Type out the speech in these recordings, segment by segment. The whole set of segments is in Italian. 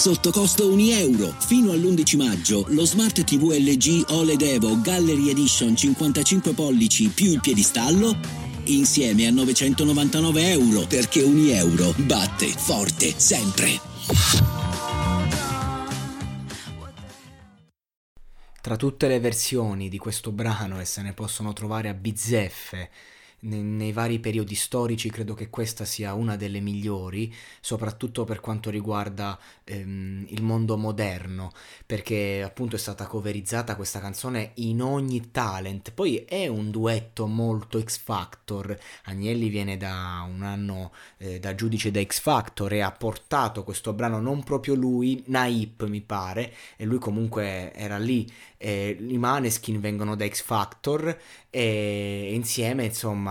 sotto costo 1 euro. Fino all'11 maggio lo Smart TV LG OLED Evo Gallery Edition 55 pollici più il piedistallo insieme a 999 euro perché 1 euro batte forte sempre. Tra tutte le versioni di questo brano e se ne possono trovare a bizzeffe nei, nei, vari periodi storici credo che questa sia una delle migliori, soprattutto per quanto riguarda ehm, il mondo moderno, perché appunto è stata coverizzata questa canzone in ogni talent. Poi è un duetto molto X Factor. Agnelli viene da un anno eh, da giudice da X Factor e ha portato questo brano non proprio lui, Naip mi pare, e lui comunque era lì. Eh, I Maneskin vengono da X Factor e insieme insomma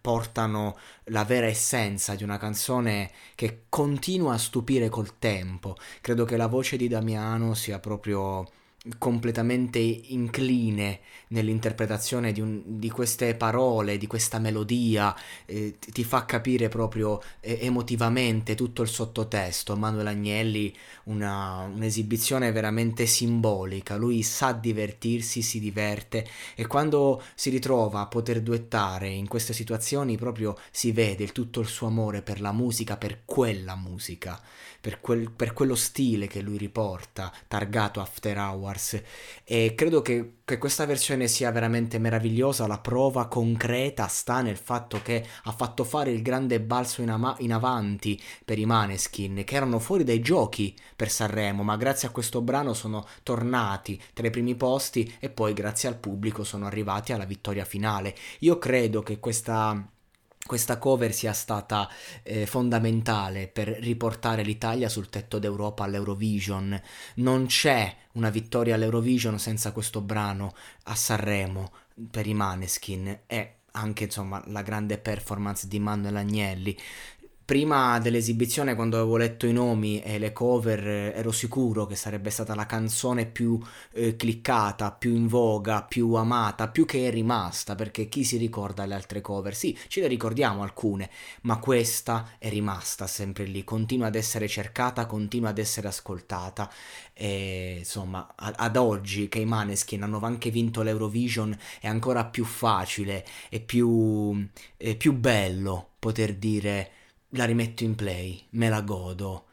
portano la vera essenza di una canzone che continua a stupire col tempo. Credo che la voce di Damiano sia proprio completamente incline nell'interpretazione di, un, di, queste parole, di questa melodia, eh, ti fa capire proprio eh, emotivamente tutto il sottotesto. Manuel Agnelli, una, un'esibizione veramente simbolica, lui sa divertirsi, si diverte e quando si ritrova a poter duettare in queste situazioni proprio si vede tutto il suo amore per la musica, per quella musica, per, quel, per quello stile che lui riporta, targato After Hour Wars e credo che, che, questa versione sia veramente meravigliosa, la prova concreta sta nel fatto che ha fatto fare il grande balzo in, ama- in avanti per i Maneskin che erano fuori dai giochi per Sanremo ma grazie a questo brano sono tornati tra i primi posti e poi grazie al pubblico sono arrivati alla vittoria finale. Io credo che questa questa cover sia stata eh, fondamentale per riportare l'Italia sul tetto d'Europa all'Eurovision. Non c'è una vittoria all'Eurovision senza questo brano a Sanremo per i Maneskin e anche insomma la grande performance di Manuel Agnelli prima dell'esibizione, quando avevo letto i nomi e le cover, ero sicuro che sarebbe stata la canzone più eh, cliccata, più in voga, più amata, più che è rimasta, perché chi si ricorda le altre cover? Sì, ce le ricordiamo alcune, ma questa è rimasta sempre lì, continua ad essere cercata, continua ad essere ascoltata. E insomma, ad oggi che i Maneskin hanno anche vinto l'Eurovision, è ancora più facile e più, più bello poter dire la rimetto in play, me la godo,